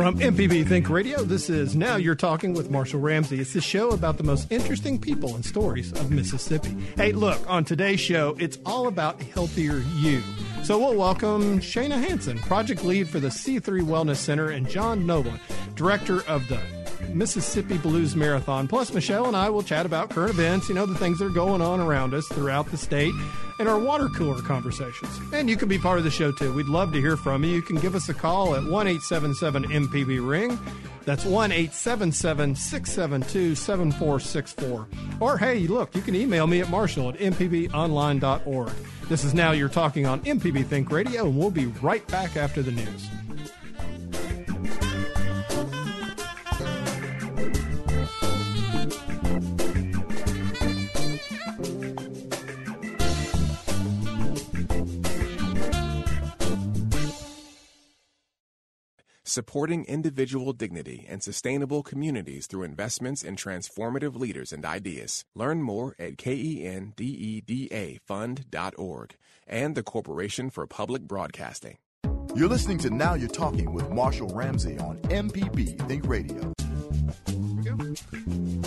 From MPB Think Radio, this is Now You're Talking with Marshall Ramsey. It's the show about the most interesting people and stories of Mississippi. Hey, look, on today's show, it's all about healthier you. So we'll welcome Shana Hansen, project lead for the C3 Wellness Center, and John Noblin, director of the Mississippi Blues Marathon. Plus, Michelle and I will chat about current events, you know, the things that are going on around us throughout the state, and our water cooler conversations. And you can be part of the show too. We'd love to hear from you. You can give us a call at 1 877 MPB Ring. That's 1 877 672 7464. Or hey, look, you can email me at marshall at mpbonline.org. This is Now You're Talking on MPB Think Radio, and we'll be right back after the news. Supporting individual dignity and sustainable communities through investments in transformative leaders and ideas. Learn more at kendedafund.org and the Corporation for Public Broadcasting. You're listening to Now You're Talking with Marshall Ramsey on MPB Think Radio.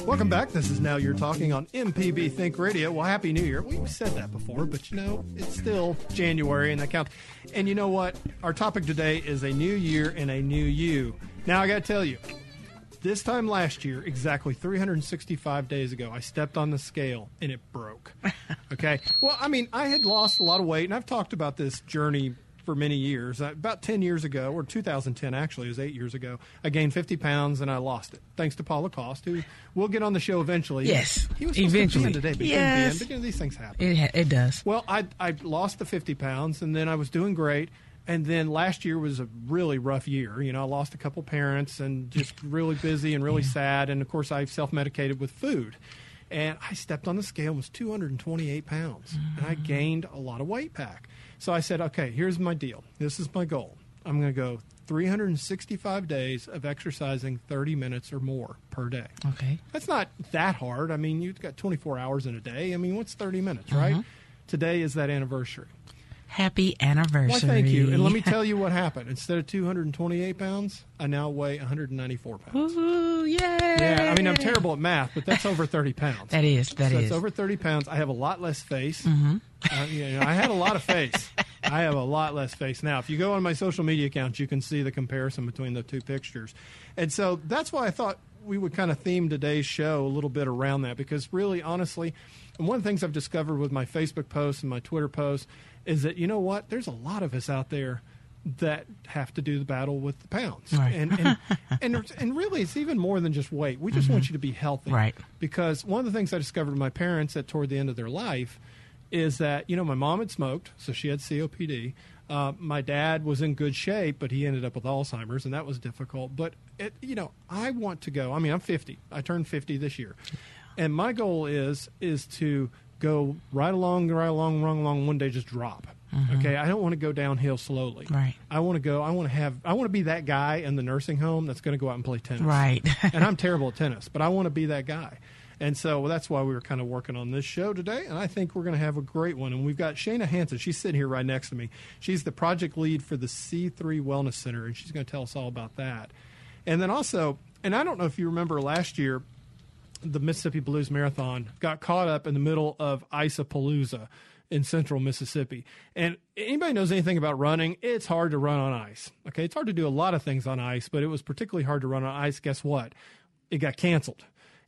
Welcome back. This is Now You're Talking on MPB Think Radio. Well, Happy New Year. We've said that before, but you know, it's still January and that counts. And you know what? Our topic today is a new year and a new you. Now, I got to tell you, this time last year, exactly 365 days ago, I stepped on the scale and it broke. Okay. well, I mean, I had lost a lot of weight, and I've talked about this journey for many years. Uh, about 10 years ago, or 2010 actually, it was eight years ago, I gained 50 pounds and I lost it. Thanks to Paula Cost, who we'll get on the show eventually. Yes, he was eventually. to today, but yes. yes. But, you know, these things happen. It, it does. Well, I, I lost the 50 pounds and then I was doing great. And then last year was a really rough year. You know, I lost a couple parents and just really busy and really sad. And of course, I self medicated with food and I stepped on the scale and was 228 pounds, mm-hmm. and I gained a lot of weight back. So I said, okay, here's my deal. This is my goal. I'm going to go 365 days of exercising 30 minutes or more per day. Okay. That's not that hard. I mean, you've got 24 hours in a day. I mean, what's 30 minutes, right? Mm-hmm. Today is that anniversary. Happy anniversary. Well, thank you. And let me tell you what happened. Instead of 228 pounds, I now weigh 194 pounds. Ooh, yay. Yeah, I mean, I'm terrible at math, but that's over 30 pounds. that is, that so is. It's over 30 pounds. I have a lot less face. Mm-hmm. Uh, you know, I had a lot of face. I have a lot less face now. If you go on my social media accounts, you can see the comparison between the two pictures. And so that's why I thought we would kind of theme today's show a little bit around that because really, honestly, one of the things I've discovered with my Facebook posts and my Twitter posts is that you know what? There's a lot of us out there that have to do the battle with the pounds. Right. And, and, and and really it's even more than just weight. We just mm-hmm. want you to be healthy. Right. Because one of the things I discovered with my parents at toward the end of their life is that, you know, my mom had smoked, so she had COPD. Uh, my dad was in good shape, but he ended up with Alzheimer's, and that was difficult. But, it, you know, I want to go. I mean, I'm 50. I turned 50 this year. And my goal is is to go right along, right along, wrong along. One day, just drop. Mm-hmm. Okay, I don't want to go downhill slowly. Right. I want to go. I want to have. I want to be that guy in the nursing home that's going to go out and play tennis. Right. and I'm terrible at tennis, but I want to be that guy. And so well, that's why we were kind of working on this show today. And I think we're going to have a great one. And we've got Shana Hansen. She's sitting here right next to me. She's the project lead for the C3 Wellness Center, and she's going to tell us all about that. And then also, and I don't know if you remember last year, the Mississippi Blues Marathon got caught up in the middle of Isapalooza in central Mississippi. And anybody knows anything about running, it's hard to run on ice. Okay, it's hard to do a lot of things on ice, but it was particularly hard to run on ice. Guess what? It got canceled.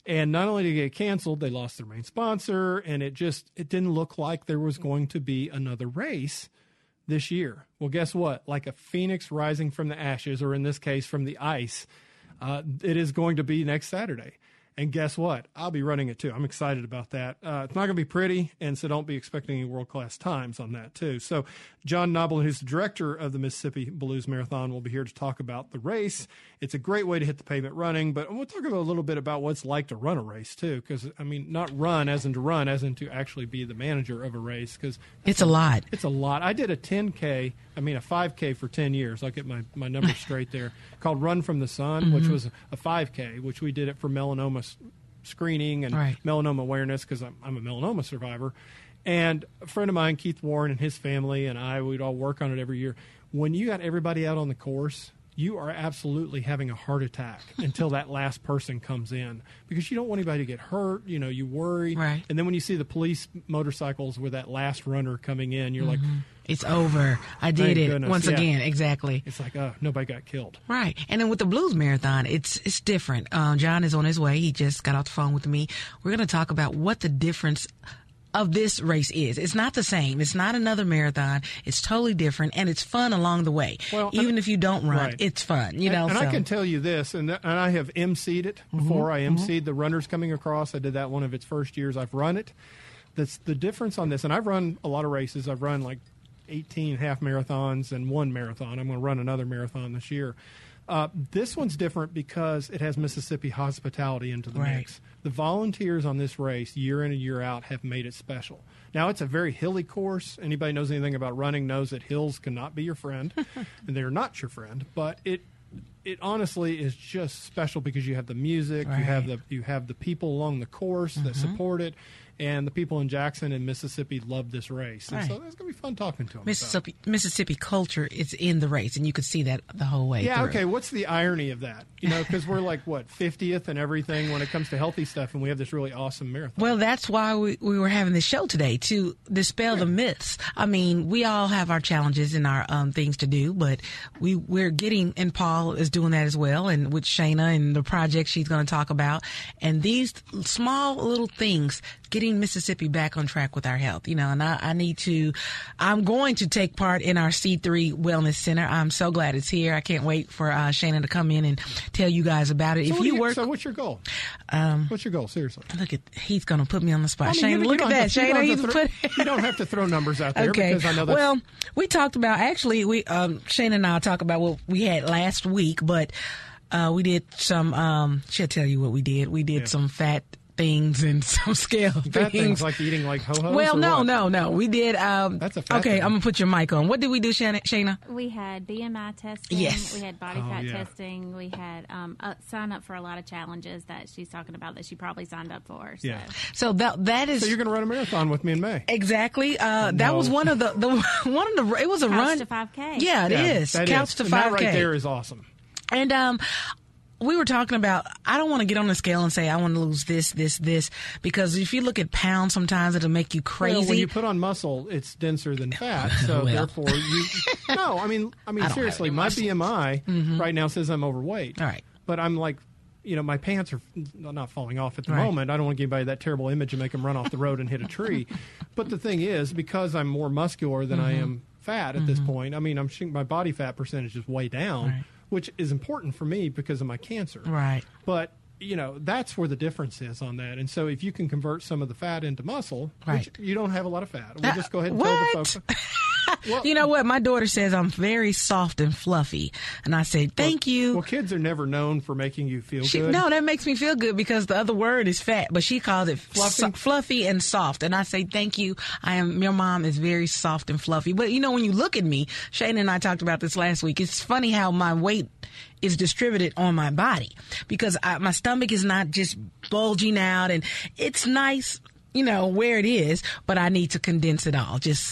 And not only did it get canceled, they lost their main sponsor, and it just it didn't look like there was going to be another race this year. Well, guess what? Like a phoenix rising from the ashes, or in this case, from the ice, uh, it is going to be next Saturday. And guess what? I'll be running it too. I'm excited about that. Uh, it's not going to be pretty, and so don't be expecting any world class times on that too. So, John Noblin, who's the director of the Mississippi Blues Marathon, will be here to talk about the race. It's a great way to hit the pavement running, but we'll talk about a little bit about what it's like to run a race too. Because I mean, not run as in to run, as in to actually be the manager of a race. Because it's a lot. It's a lot. I did a 10k, I mean a 5k for 10 years. I'll get my my numbers straight there. Called Run from the Sun, which was a 5k, which we did it for melanoma screening and Right. melanoma awareness because I'm, I'm a melanoma survivor. And a friend of mine, Keith Warren, and his family and I, we'd all work on it every year. When you got everybody out on the course, you are absolutely having a heart attack until that last person comes in because you don't want anybody to get hurt. You know, you worry. Right. And then when you see the police motorcycles with that last runner coming in, you're like, It's over. I did it goodness, once yeah. again. Exactly. it's like, oh, nobody got killed. Right. And then with the blues marathon, it's it's different. Um, John is on his way. He just got off the phone with me. We're going to talk about what the difference of this race is. It's not the same. It's not another marathon. It's totally different, and it's fun along the way. Well, and- Even if you don't run, Right. it's fun. You know. and, and I so- Mm-hmm, can tell you this, and, and I have emceed it before. I emceed the runners coming across. I did that one of its first years. I've run it. That's the difference on this, and I've run a lot of races. I've run like 18 half marathons and one marathon. I'm going to run another marathon this year. Uh, this one's different because it has Mississippi hospitality into the Right. mix. The volunteers on this race, year in and year out, have made it special. Now, it's a very hilly course. Anybody knows anything about running knows that hills cannot be your friend, and they're not your friend. But it, it honestly is just special because you have the music, you have the you have the people along the course that mm-hmm. support it, and the people in Jackson and Mississippi love this race. And so it's gonna be fun talking to them. Mississippi Mississippi culture is in the race, and you could see that the whole way. Yeah, through. okay. What's the irony of that? You know, because we're like what fiftieth and everything when it comes to healthy stuff, and we have this really awesome marathon. Well, that's why we, we were having this show today to dispel the myths. I mean, we all have our challenges and our um, things to do, but we we're getting, and Paul is doing that as well, and with Shayna and the project she's going to talk about, and these small little things getting Mississippi back on track with our health. You know, and I, I need to, I'm going to take part in our C3 Wellness Center. I'm so glad it's here. I can't wait for uh, Shayna to come in and tell you guys about it. so if do you work, so what's your goal? um, What's your goal? Seriously. Look at he's gonna put me on the spot. I mean, Shane, you- you look at that. to- you Shane, don't you have to put throw- you don't have to throw numbers out there Okay. because I know that's well, we talked about actually we um Shane and I'll talk about what we had last week, but uh we did some um she'll tell you what we did. We did Yeah. some fat things and some scale fat things. things like eating like ho hos. well, no, no, no. We did um That's a fat Okay, thing. I'm gonna put your mic on. What did we do, Shana, We had BMI testing. Yes. We had body Oh, fat yeah. testing. We had um, uh, sign up for a lot of challenges that she's talking about that she probably signed up for. So. Yeah. So that that is So you're going to run a marathon with me in May. Exactly. Uh, That was one of the, the one of the. It was a Couch run to 5K. Yeah, it is. that Couch is. to And five That k. right there is awesome. And um, we were talking about. I don't want to get on the scale and say I want to lose this, this, this, because if you look at pounds, sometimes it'll make you crazy. Well, when you put on muscle, it's denser than fat. So Well. therefore, you. No, I mean, I mean, I seriously, my muscle. Mm-hmm. BMI right now says I'm overweight. All right. But I'm like, you know, my pants are not falling off at the Right. moment. I don't want to give anybody that terrible image and make them run off the road and hit a tree. But the thing is, because I'm more muscular than I Mm-hmm. am fat at this point, I mean, I'm my body fat percentage is way down, Right. Which is important for me because of my cancer. right. But you know that's where the difference is on that. And so if you can convert some of the fat into muscle, Right. which you don't have a lot of fat, we'll just go ahead and what? tell the folks. Well, You know what? My daughter says I'm very soft and fluffy, and I say thank you. Well, kids are never known for making you feel She, good. no, that makes me feel good because the other word is fat, but she calls it Fluffy? so- fluffy and soft. And I say, thank you. I am, your mom is very soft and fluffy. But you know, when you look at me, Shane and I talked about this last week. It's funny how my weight is distributed on my body because I, my stomach is not just bulging out and it's nice, you know, where it is, but I need to condense it all. Just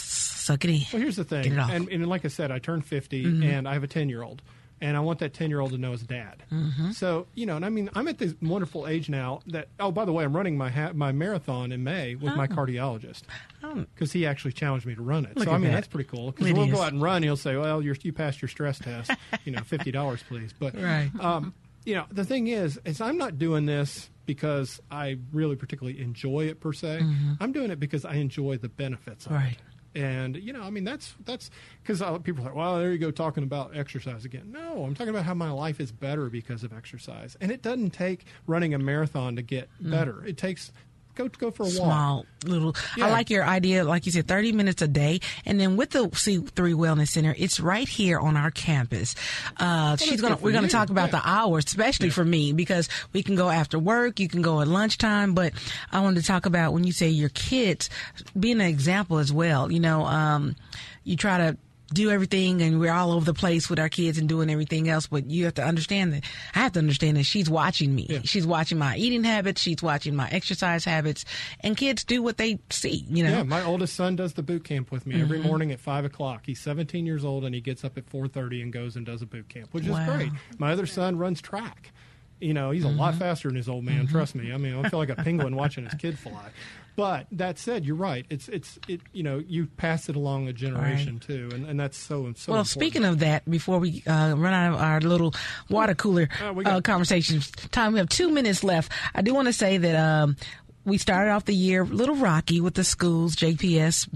suck it in. Well, here's the Get thing, it off. Mm-hmm. and, and like I said, I turned 50, and I have a 10 year old, and I want that 10 year old to know his dad. Mm-hmm. So you know, and I mean, I'm at this wonderful age now that. Oh, by the way, I'm running my ha- my marathon in May with my cardiologist Oh. because he actually challenged me to run it. Look so I mean, that. that's pretty cool. Because we'll is. go out and run, he'll say, "Well, you're, you passed your stress test. you know, fifty dollars, please." But Right. um, you know, the thing is, is I'm not doing this because I really particularly enjoy it per se. I'm doing it because I enjoy the benefits of Mm-hmm. Right. it. And you know, I mean, that's that's because people are like, well, there you go, talking about exercise again. No, I'm talking about how my life is better because of exercise, and it doesn't take running a marathon to get Mm. better. It takes go go for a walk. small little Yeah. i like your idea like you said 30 minutes a day and then with the c3 wellness center it's right here on our campus uh, she's gonna we're gonna talk about Yeah. the hours especially for me because we can go after work you can go at lunchtime but i wanted to talk about when you say your kids being an example as well you know um, you try to do everything and we're all over the place with our kids and doing everything else but you have to understand that i have to understand that she's watching me she's watching my eating habits she's watching my exercise habits and kids do what they see you know Yeah, my oldest son does the boot camp with me every Mm-hmm. morning at five o'clock. He's 17 years old and he gets up at 4:30 and goes and does a boot camp, which Wow. is great. My other son runs track. You know, he's a Mm-hmm. lot faster than his old man. Trust me. I mean, I feel like a penguin watching his kid fly. But that said, you're right. It's it's it. You know, you pass it along a generation too, and, and that's so and so. Well, important. speaking of that, before we uh, run out of our little water cooler Uh, we uh, conversation time, we have two minutes left. I do want to say that um, we started off the year a little rocky with the schools, JPS.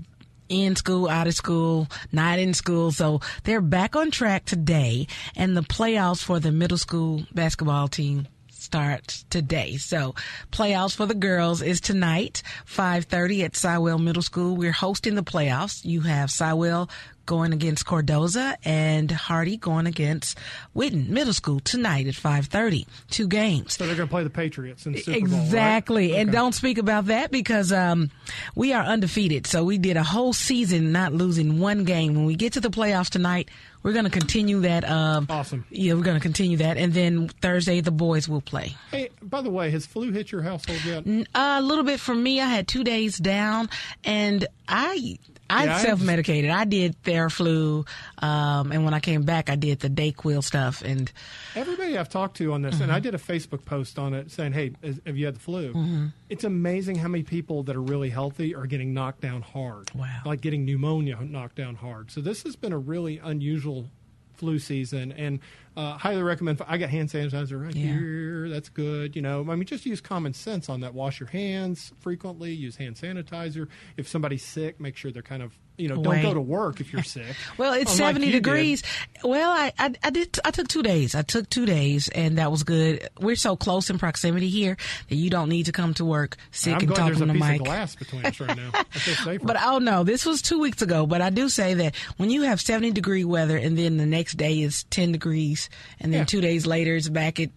In school, out of school, not in school. So they're back on track today, and the playoffs for the middle school basketball team starts today. So playoffs for the girls is tonight, 5.30 at Siwell Middle School. We're hosting the playoffs. You have Siwell going against Cardozo and Hardy going against Whitten Middle School tonight at 5.30. Two games. so they're going to play the Patriots in Super Bowl, right? Exactly. And Okay. don't speak about that because um, we are undefeated. So we did a whole season not losing one game. When we get to the playoffs tonight, we're going to continue that. Um, Awesome. Yeah, we're going to continue that. And then Thursday, the boys will play. Hey, by the way, has flu hit your household yet? A little bit for me. I had two days down, and I I Yeah, self medicated. I did Theraflu, um, and when I came back, I did the Dayquil stuff. And Everybody I've talked to on this, Mm-hmm. and I did a Facebook post on it saying, "Hey, is, have you had the flu?" Mm-hmm. It's amazing how many people that are really healthy are getting knocked down hard. Wow. Like getting pneumonia knocked down hard. So this has been a really unusual flu season, and uh, highly recommend. I got hand sanitizer right Yeah. here. That's good. You know, I mean, just use common sense on that. Wash your hands frequently. Use hand sanitizer. If somebody's sick, make sure they're kind of you know don't go to work if you're sick. well, it's Unlike seventy you did. degrees. Well, I, I I did I took two days. I took two days, and that was good. We're so close in proximity here that you don't need to come to work sick I'm and glad talking there's a to Mike. of glass between us right now. I. But oh no, this was two weeks ago. But I do say that when you have 70 degree weather and then the next day is 10 degrees and then Yeah. two days later it's back at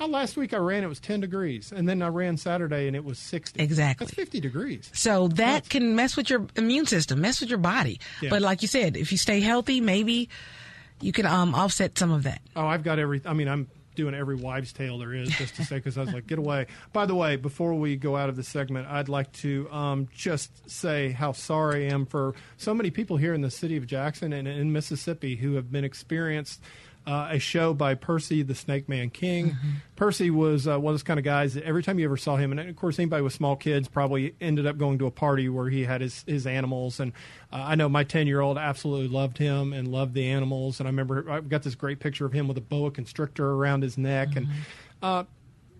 Uh, last week I ran, it was 10 degrees. And then I ran Saturday and it was 60. Exactly. That's 50 degrees. so that can mess with your immune system, mess with your body. Yeah. But like you said, if you stay healthy, maybe you can um, offset some of that. Oh, I've got every, I mean, I'm doing every wives' tale there is just to say, because I was like, get away. By the way, before we go out of the segment, I'd like to um, just say how sorry I am for so many people here in the city of Jackson and in Mississippi who have been experienced. Uh, a show by Percy the Snake Man King. Percy was uh, one of those kind of guys that every time you ever saw him, and of course anybody with small kids probably ended up going to a party where he had his, his animals. And uh, I know my 10 year old absolutely loved him and loved the animals. And I remember I've got this great picture of him with a boa constrictor around his neck. And uh,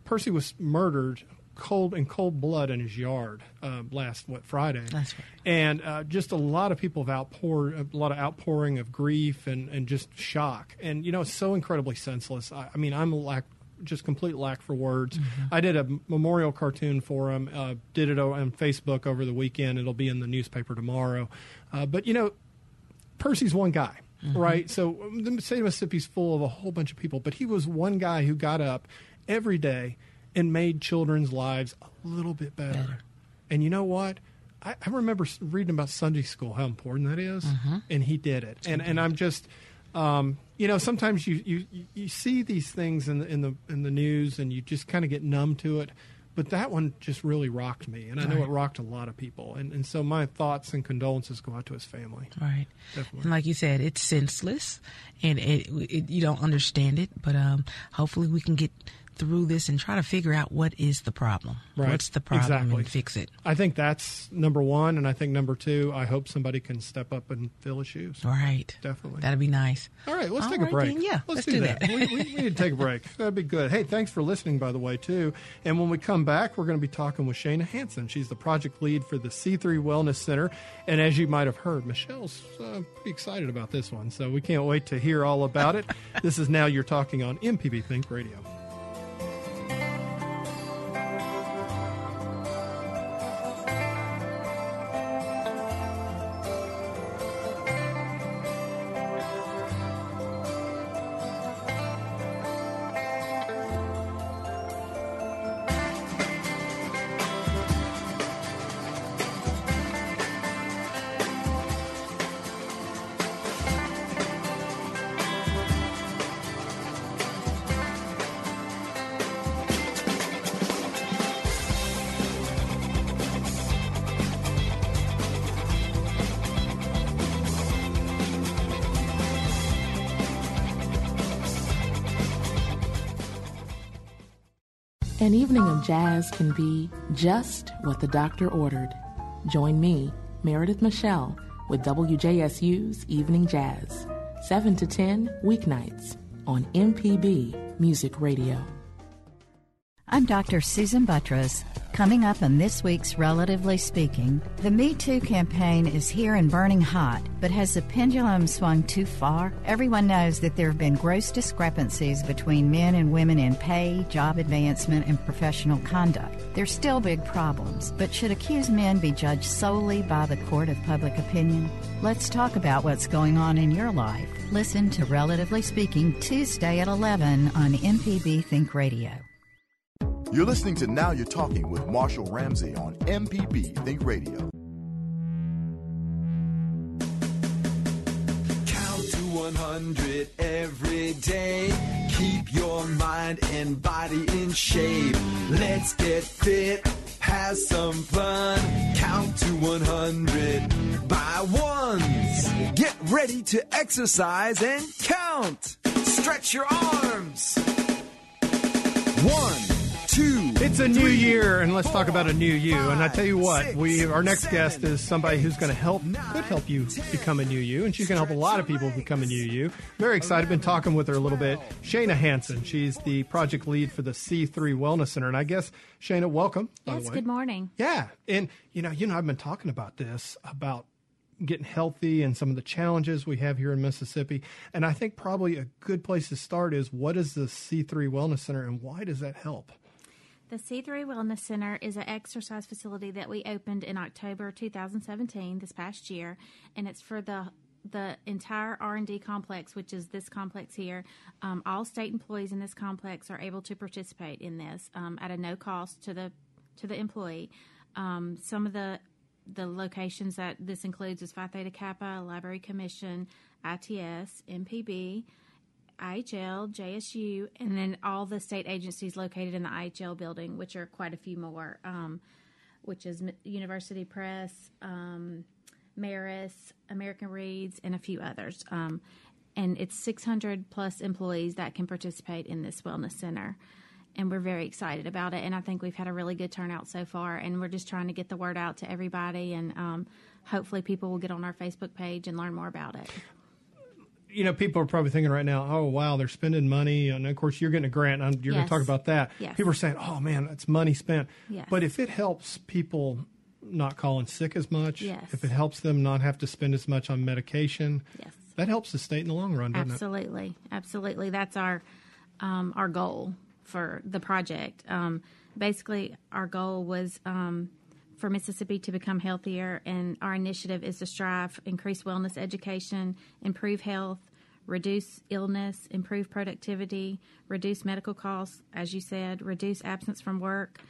Percy was murdered cold in cold blood in his yard uh, last what Friday. That's right. And uh, just a lot of people have outpoured a lot of outpouring of grief and, and just shock. And you know, it's so incredibly senseless. I, I mean, I'm a lack just complete lack for words. I did a memorial cartoon for him. Uh, did it on Facebook over the weekend. It'll be in the newspaper tomorrow. Uh, but you know, Percy's one guy, right? So um, the state of Mississippi's full of a whole bunch of people, but he was one guy who got up every day and made children's lives a little bit better. And you know what? I, I remember reading about Sunday school, how important that is, and he did it. And and I'm just, um, you know, sometimes you, you you see these things in the in the in the news, and you just kind of get numb to it. But that one just really rocked me, and I know it rocked a lot of people. And and so my thoughts and condolences go out to his family. Right. Definitely. And like you said, it's senseless and it, it you don't understand it, but um, hopefully we can get through this and try to figure out what is the problem. Right. What's the problem Exactly. and fix it. I think that's number one, and I think number two. I hope somebody can step up and fill his shoes. Right. Definitely. That'd be nice. All right, let's All take a break. then. Yeah, let's, let's do, do that. that. we, we, we need to take a break. That'd be good. Hey, thanks for listening, by the way, too. And when we come back, we're going to be talking with Shayna Hansen. She's the project lead for the C3 Wellness Center. And as you might have heard, Michelle's uh, pretty excited about this one. So we can't wait to hear all about it. this is Now You're Talking on MPB Think Radio. An evening of jazz can be just what the doctor ordered. Join me, Meredith Michelle, with WJSU's Evening Jazz, 7 to 10 weeknights on MPB Music Radio. I'm Dr. Susan Buttross. Coming up on this week's Relatively Speaking, the Me Too campaign is here and burning hot, but has the pendulum swung too far? Everyone knows that there have been gross discrepancies between men and women in pay, job advancement, and professional conduct. There's still big problems, but should accused men be judged solely by the court of public opinion? Let's talk about what's going on in your life. Listen to Relatively Speaking Tuesday at 11 on MPB Think Radio. You're listening to Now You're Talking with Marshall Ramsey on MPB Think Radio. Count to 100 every day. Keep your mind and body in shape. Let's get fit, have some fun. Count to 100 by ones. Get ready to exercise and count. Stretch your arms. One, two. It's a new three, year, and let's talk about a new you. and I tell you what, five, we our next guest is somebody who's going to help, eight, could help you nine, become a new you, and she's going to help a lot of people become a new you. Very excited. Been talking with her a little bit. Shayna Hansen. She's the project lead for the C3 Wellness Center, and I guess Shayna, welcome. by the Yes, way. good morning. Yeah, and you know, you know, I've been talking about this about getting healthy and some of the challenges we have here in Mississippi, and I think probably a good place to start is what is the C3 Wellness Center and why does that help? The C3 Wellness Center is an exercise facility that we opened in October 2017, this past year, and it's for the the entire R&D complex, which is this complex here. Um, all state employees in this complex are able to participate in this um, at a no cost to the to the employee. Um, some of the the locations that this includes is Phi Theta Kappa, Library Commission, ITS, MPB, IHL, JSU, and then all the state agencies located in the IHL building, which are quite a few more, um, which is University Press, um, Maris, American Reads, and a few others. Um, and it's 600 plus employees that can participate in this wellness center. And we're very excited about it. And I think we've had a really good turnout so far. And we're just trying to get the word out to everybody. And um, hopefully, people will get on our Facebook page and learn more about it. You know, people are probably thinking right now, oh, wow, they're spending money. And of course, you're getting a grant. And you're going to talk about that. Yes. People are saying, oh, man, that's money spent. Yes. But if it helps people not calling sick as much, Yes. if it helps them not have to spend as much on medication, Yes. that helps the state in the long run, doesn't it? Absolutely, absolutely. That's our um, our goal for the project. Um, basically, our goal was um, for Mississippi to become healthier, and our initiative is to strive increase wellness education, improve health, reduce illness, improve productivity, reduce medical costs, as you said, reduce absence from work,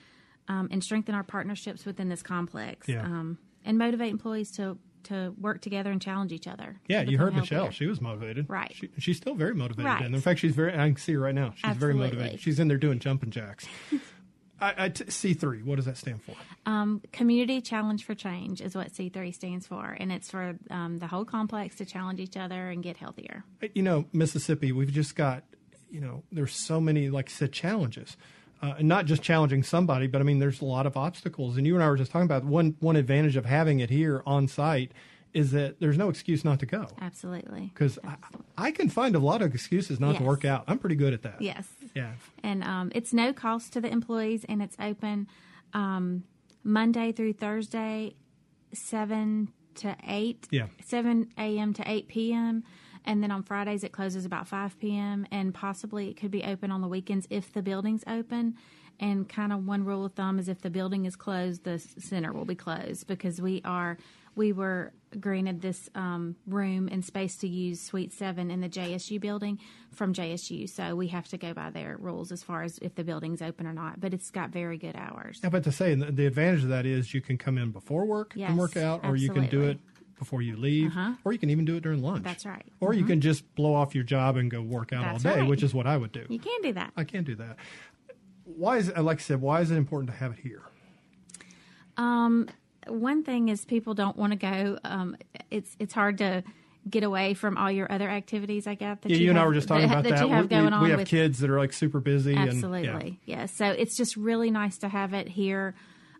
um, and strengthen our partnerships within this complex. Yeah. Um, and motivate employees to to work together and challenge each other. Yeah, you heard become Michelle. She was motivated. Right. She, she's still very motivated. Right. And in fact, she's very, I can see her right now. She's very motivated. She's in there doing jumping jacks. I, I t- C3, what does that stand for? Um, Community Challenge for Change is what C3 stands for, and it's for um, the whole complex to challenge each other and get healthier. You know, Mississippi, we've just got you know, there's so many, like I said, challenges. Uh, and not just challenging somebody, but I mean, there's a lot of obstacles. And you and I were just talking about one one advantage of having it here on site is that there's no excuse not to go. Absolutely. Because I, I, can find a lot of excuses not yes. to work out. I'm pretty good at that. Yes. Yeah. And um, it's no cost to the employees, and it's open um, Monday through Thursday, seven to eight. Yeah. Seven a.m. to eight p.m. And then on Fridays it closes about 5 p.m. and possibly it could be open on the weekends if the building's open. And kind of one rule of thumb is if the building is closed, the center will be closed because we are we were granted this um, room and space to use Suite Seven in the JSU building from JSU, so we have to go by their rules as far as if the building's open or not. But it's got very good hours. Yeah, but to say the, the advantage of that is you can come in before work Yes, and work out, or you can do it before you leave, Uh-huh. or you can even do it during lunch. That's right. Or you Mhm. can just blow off your job and go work out That's all day, right. which is what I would do. You can do that. I can do that. Why is it, like I said, why is it important to have it here? Um, one thing is people don't want to go. Um, it's it's hard to get away from all your other activities. I get that Yeah, you, and I were just talking about that. you have we, going we, on we have with, kids that are like super busy. Absolutely, yeah. So it's just really nice to have it here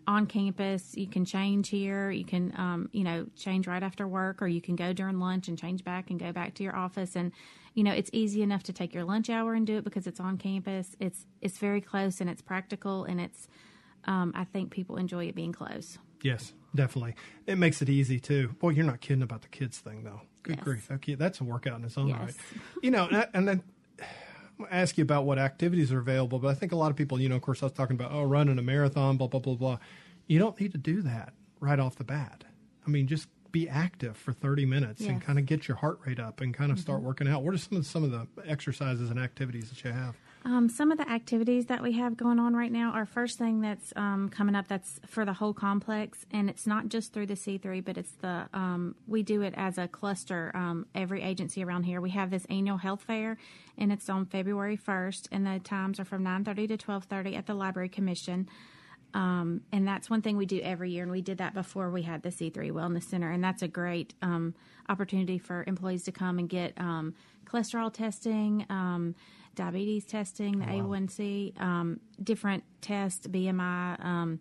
on campus. You can change here. You can, um, you know, change right after work, or you can go during lunch and change back and go back to your office. And you know, it's easy enough to take your lunch hour and do it because it's on campus. It's it's very close and it's practical and it's. Um, I think people enjoy it being close. Yes, definitely. It makes it easy too. Boy, you're not kidding about the kids thing though. Good Yes. grief, okay, that's a workout in its own Yes. right. You know, and, and then. Ask you about what activities are available, but I think a lot of people, you know, of course, I was talking about, oh, running a marathon, blah, blah, blah, blah. You don't need to do that right off the bat. I mean, just be active for 30 minutes and kind of get your heart rate up and kind of start mm-hmm. working out. What are some of, some of the exercises and activities that you have? Um, some of the activities that we have going on right now, our first thing that's um, coming up that's for the whole complex, and it's not just through the C3, but it's the um, we do it as a cluster. Um, every agency around here, we have this annual health fair, and it's on February 1st, and the times are from 9:30 to 12:30 at the Library Commission. Um, and that's one thing we do every year, and we did that before we had the C3 Wellness Center, and that's a great um, opportunity for employees to come and get cholesterol testing, diabetes testing, the A1C, um, different tests, BMI, um,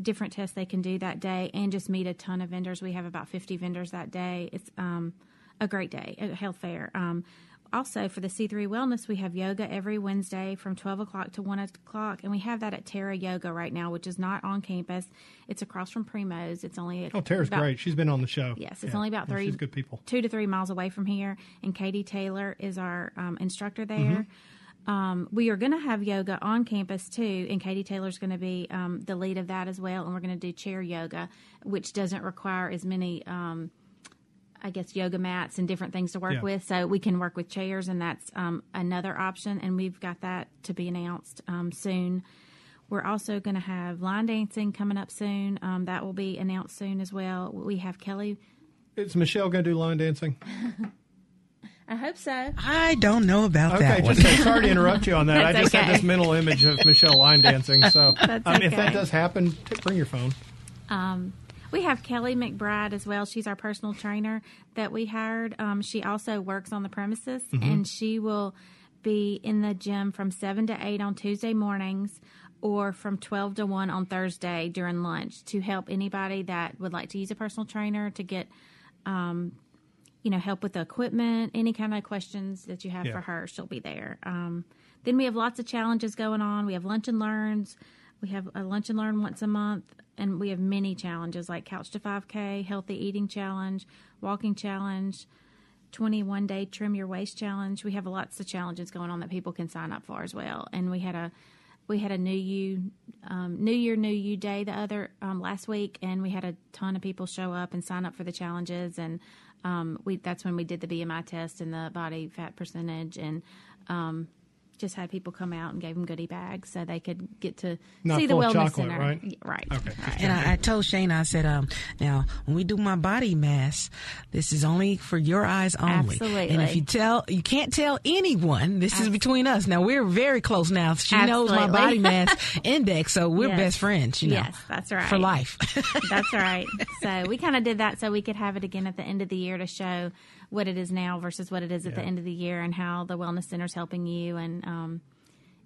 different tests they can do that day, and just meet a ton of vendors. We have about 50 vendors that day. It's um, a great day, a health fair. Also, for the C3 Wellness, we have yoga every Wednesday from 12 o'clock to 1 o'clock, and we have that at Terra Yoga right now, which is not on campus. It's across from Primo's. It's only Oh, Tara's about- great. She's been on the show. Yes, it's Yeah. only about three. She's good people. Two to three miles away from here, and Katie Taylor is our um, instructor there. Mm-hmm. Um, we are going to have yoga on campus too, and Katie Taylor's going to be um, the lead of that as well. And we're going to do chair yoga, which doesn't require as many, um, I guess, yoga mats and different things to work Yeah. with. So we can work with chairs, and that's um, another option. And we've got that to be announced um, soon. We're also going to have line dancing coming up soon. Um, that will be announced soon as well. We have Kelly. Is Michelle going to do line dancing? I hope so. I don't know about Okay, that one. just say, sorry to interrupt you on that. I That's just had this mental image of Michelle line dancing. So That's um, if that does happen, bring your phone. Um, we have Kelly McBride as well. She's our personal trainer that we hired. Um, she also works on the premises, and she will be in the gym from seven to eight on Tuesday mornings, or from twelve to one on Thursday during lunch to help anybody that would like to use a personal trainer to get. Um, you know, help with the equipment, any kind of questions that you have Yeah. for her, she'll be there. Um, then we have lots of challenges going on. We have lunch and learns. We have a lunch and learn once a month, and we have many challenges like Couch to 5K, Healthy Eating Challenge, Walking Challenge, 21 Day Trim Your Waist Challenge. We have lots of challenges going on that people can sign up for as well. And we had a we had a new you um, new year new you day the other um, last week and we had a ton of people show up and sign up for the challenges and um, we that's when we did the bmi test and the body fat percentage and um, just had people come out and gave them goodie bags so they could get to Not see the wellness chocolate, center right? Y- right Okay. right. And I, I told Shane, I said, um, now when we do my body mass, this is only for your eyes only. Absolutely. And if you tell, you can't tell anyone. This is between us. Now we're very close now. She knows my body mass index, so we're Yes. best friends. You know, Yes, that's right. for life. That's right. So we kind of did that so we could have it again at the end of the year to show what it is now versus what it is at the end of the year, and how the wellness center is helping you, and um,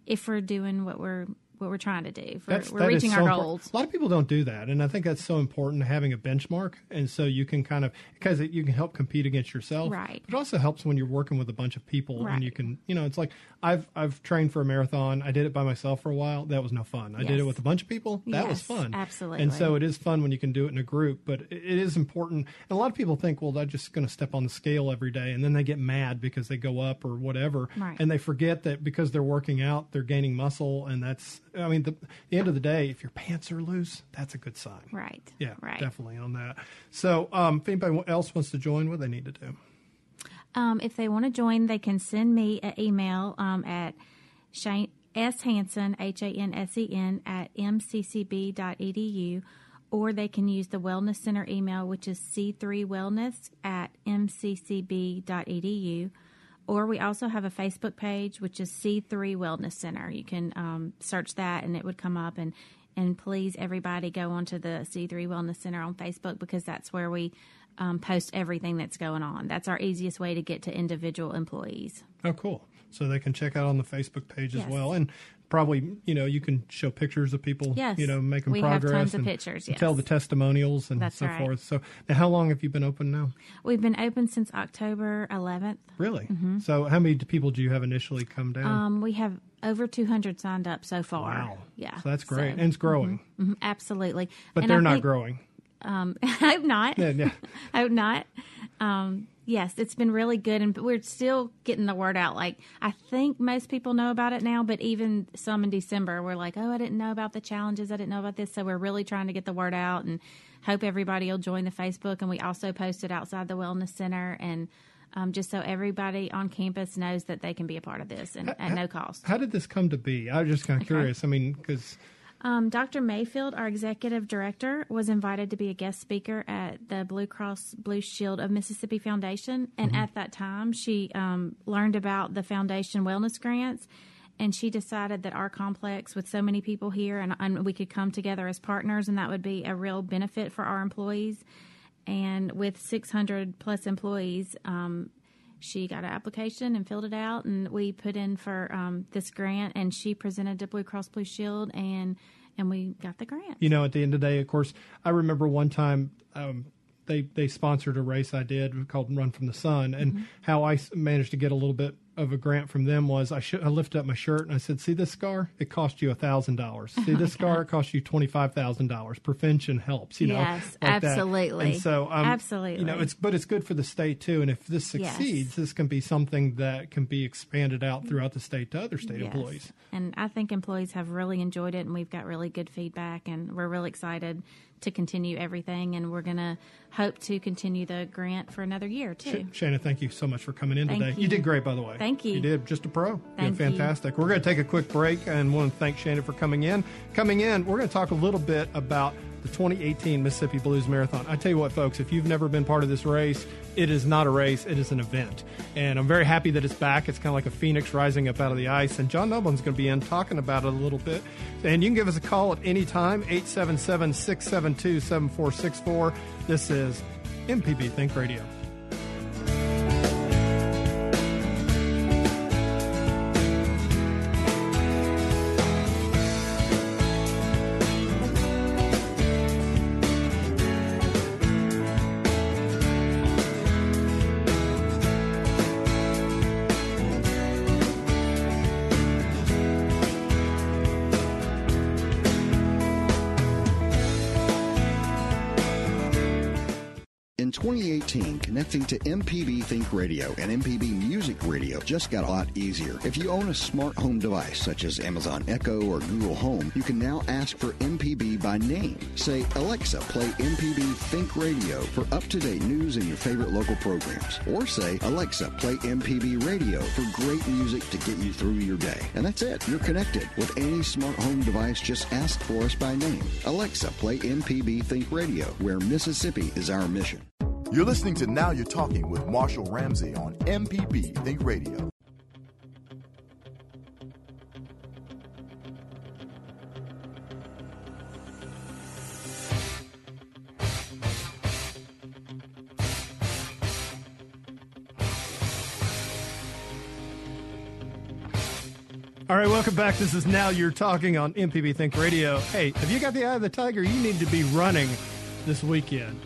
if we're doing what we're what we're trying to do, if we're, we're that reaching so our important. goals. A lot of people don't do that, and I think that's so important having a benchmark, and so you can kind of because it, you can help compete against yourself. Right. But it also helps when you're working with a bunch of people, Right. and you can, you know, it's like I've I've trained for a marathon. I did it by myself for a while. That was no fun. I did it with a bunch of people. That was fun. absolutely. And so it is fun when you can do it in a group, but it, it is important. And a lot of people think, well, they're just going to step on the scale every day, and then they get mad because they go up or whatever, Right. and they forget that because they're working out, they're gaining muscle, and that's. I mean, the, the end of the day, if your pants are loose, that's a good sign. Right. Yeah, Right. definitely on that. So, um, if anybody else wants to join, what they need to do? Um, if they want to join, they can send me an email um, at Shane S Hansen H A N S E N at mccb.edu, or they can use the Wellness Center email, which is c3wellness at mccb.edu. Or we also have a Facebook page, which is C3 Wellness Center. You can um, search that, and it would come up. and And please, everybody, go onto the C3 Wellness Center on Facebook because that's where we um, post everything that's going on. That's our easiest way to get to individual employees. Oh, cool. So they can check out on the Facebook page as well, and probably you know you can show pictures of people, Yes. you know, making We have progress. tons of and, pictures, and tell the testimonials and That's so right. forth. So, how long have you been open now? We've been open since October 11th. Really? So, how many people do you have initially come down? Mm-hmm. Um, we have over 200 signed up so far. wow. Yeah. So that's great, So- and it's growing, Mhm, absolutely. but And they're I not think- growing. Um, I hope not. Yeah, yeah. I hope not. Um, yes, it's been really good, and we're still getting the word out. Like I think most people know about it now, but even some in December were like, "Oh, I didn't know about the challenges. I didn't know about this." So we're really trying to get the word out, and hope everybody will join the Facebook. And we also post it outside the Wellness Center, and um, just so everybody on campus knows that they can be a part of this and at no cost. How did this come to be? I was just kind of curious. I mean, because Um, Dr. Mayfield, our executive director, was invited to be a guest speaker at the Blue Cross Blue Shield of Mississippi Foundation. And at that time, she um, learned about the foundation wellness grants. And she decided that our complex, with so many people here, and, and we could come together as partners, and that would be a real benefit for our employees. And with 600 plus employees, um, she got an application and filled it out, and we put in for um, this grant. And she presented to Blue Cross Blue Shield, and and we got the grant. you know, at the end of the day, of course, I remember one time um, they they sponsored a race I did called Run from the Sun, and Mm-hmm. how I managed to get a little bit of a grant from them was I should I lifted up my shirt and I said, "See this scar? It cost you a thousand dollars. See this scar? It cost you twenty five thousand dollars. Prevention helps. You know, Yes, like that. absolutely. And so, um, Absolutely. you know, it's but it's good for the state too. And if this Yes. succeeds, this can be something that can be expanded out throughout the state to other state Yes. employees. And I think employees have really enjoyed it, and we've got really good feedback, and we're really excited to continue everything. And we're going to hope to continue the grant for another year too. Sh- Shana, thank you so much for coming in Thank today. you. did great, by the way. Thank you. You did just a pro. Thank you. fantastic. We're going to take a quick break and want to thank Shana for coming in. Coming in, we're going to talk a little bit about the 2018 Mississippi Blues Marathon. I tell you what, folks, if you've never been part of this race, it is not a race; it is an event. And I'm very happy that it's back. It's kind of like a phoenix rising up out of the ice. And John Noblin's going to be in talking about it a little bit. And you can give us a call at any time 877 672 7464. This is MPB Think Radio. Connecting to MPB Think Radio and MPB Music Radio just got a lot easier. If you own a smart home device such as Amazon Echo or Google Home, you can now ask for MPB by name. Say, Alexa, play MPB Think Radio for up to date news and your favorite local programs. Or say, Alexa, play MPB Radio for great music to get you through your day. And that's it. You're connected. With any smart home device, just ask for us by name. Alexa, play MPB Think Radio, where Mississippi is our mission. You're listening to Now You're Talking with Marshall Ramsey on MPB Think Radio. All right, welcome back. This is Now You're Talking on MPB Think Radio. Hey, have you got the eye of the tiger? You need to be running this weekend.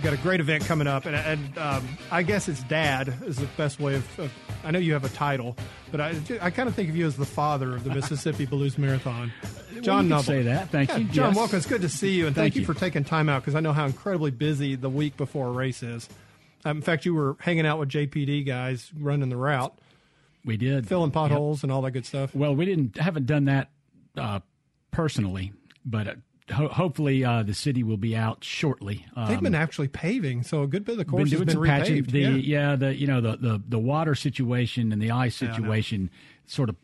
We've got a great event coming up, and, and um, I guess it's dad is the best way of, of. I know you have a title, but I, I kind of think of you as the father of the Mississippi Blues Marathon. John well, say that. Thank yeah, you, John. Yes. Welcome. It's good to see you, and thank, thank you you for taking time out because I know how incredibly busy the week before a race is. Um, in fact, you were hanging out with JPD guys running the route. We did filling potholes yep. and all that good stuff. Well, we didn't haven't done that uh, personally, but uh, ho- hopefully uh, the city will be out shortly. Um, They've been actually paving, so a good bit of the course been has been repaved. The, yeah. yeah. the you know the, the the water situation and the ice situation sort of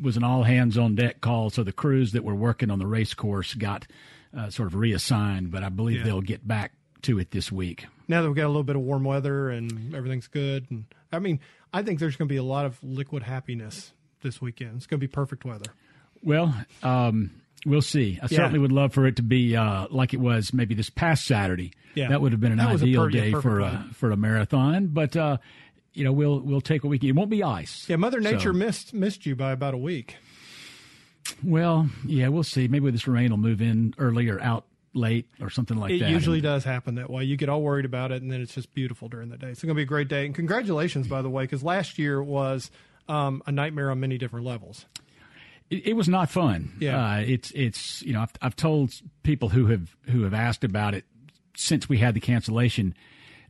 was an all hands on deck call. So the crews that were working on the race course got uh, sort of reassigned, but I believe yeah. they'll get back to it this week. Now that we've got a little bit of warm weather and everything's good, and I mean, I think there's going to be a lot of liquid happiness this weekend. It's going to be perfect weather. Well, um, we'll see. I yeah. certainly would love for it to be uh, like it was maybe this past Saturday. Yeah. That would have been an that ideal per- day for a for a marathon, but. Uh, you know, we'll we'll take what we can. It won't be ice. Yeah, Mother Nature so. missed missed you by about a week. Well, yeah, we'll see. Maybe this rain will move in early or out late or something like it that. It usually does happen that way. You get all worried about it, and then it's just beautiful during the day. It's going to be a great day. And congratulations, by the way, because last year was um, a nightmare on many different levels. It, it was not fun. Yeah, uh, it's it's you know I've, I've told people who have who have asked about it since we had the cancellation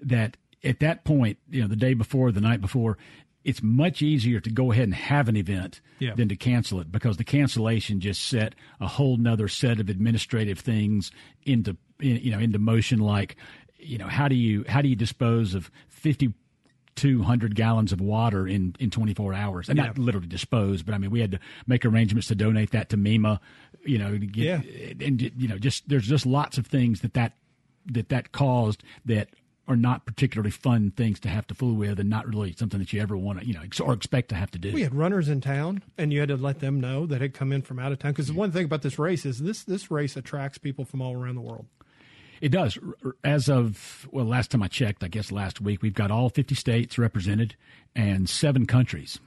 that at that point, you know, the day before, the night before, it's much easier to go ahead and have an event yeah. than to cancel it because the cancellation just set a whole nother set of administrative things into you know into motion like you know how do you how do you dispose of 5200 gallons of water in in 24 hours and yeah. not literally dispose but i mean we had to make arrangements to donate that to MEMA you know to get, yeah. and you know just there's just lots of things that that that that caused that are not particularly fun things to have to fool with and not really something that you ever want to, you know, or expect to have to do. We had runners in town and you had to let them know that had come in from out of town. Because the one thing about this race is this, this race attracts people from all around the world. It does. As of, well, last time I checked, I guess last week, we've got all 50 states represented and seven countries.